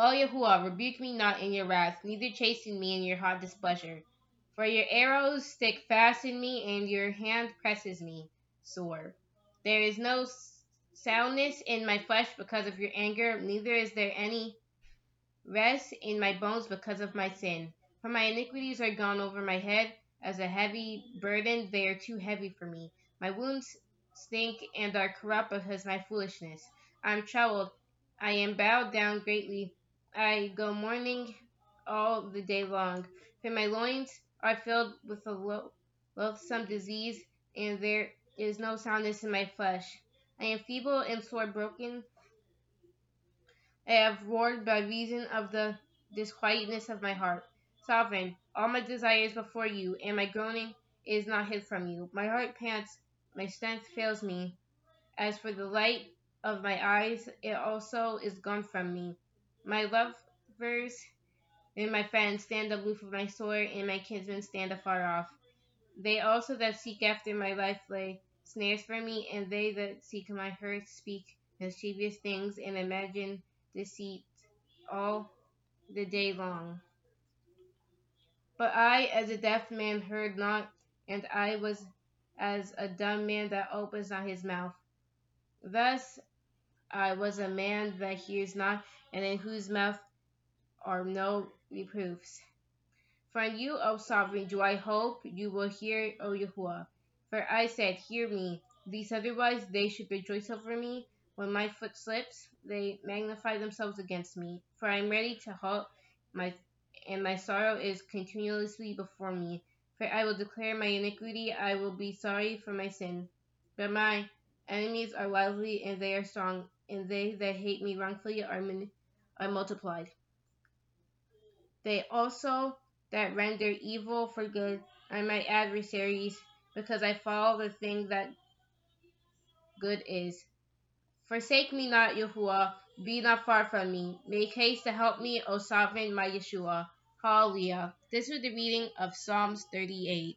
O Yahuwah, rebuke me not in your wrath, neither chasten me in your hot displeasure. For your arrows stick fast in me, and your hand presses me sore. There is no soundness in my flesh because of your anger, neither is there any rest in my bones because of my sin. For my iniquities are gone over my head as a heavy burden, they are too heavy for me. My wounds stink and are corrupt because of my foolishness. I am troubled, I am bowed down greatly. I go mourning all the day long. For my loins are filled with a loathsome disease, and there is no soundness in my flesh. I am feeble and sore broken. I have roared by reason of the disquietness of my heart. Sovereign, all my desires before you, and my groaning is not hid from you. My heart pants, my strength fails me. As for the light of my eyes, it also is gone from me. My lovers and my friends stand aloof of my sword, and my kinsmen stand afar off. They also that seek after my life lay snares for me, and they that seek my hurt speak mischievous things and imagine deceit all the day long. But I, as a deaf man, heard not, and I was as a dumb man that opens not his mouth. Thus I was a man that hears not, and in whose mouth are no reproofs. From you, O sovereign, do I hope you will hear, O Yahuwah. For I said, Hear me, lest otherwise they should rejoice over me. When my foot slips, they magnify themselves against me. For I am ready to halt, my and my sorrow is continuously before me. For I will declare my iniquity, I will be sorry for my sin. But my enemies are lively, and they are strong, and they that hate me wrongfully are, are multiplied. They also that render evil for good are my adversaries, because I follow the thing that good is. Forsake me not, Yahuwah, be not far from me. Make haste to help me, O sovereign, my Yeshua. Hallelujah. This was the reading of Psalms 38.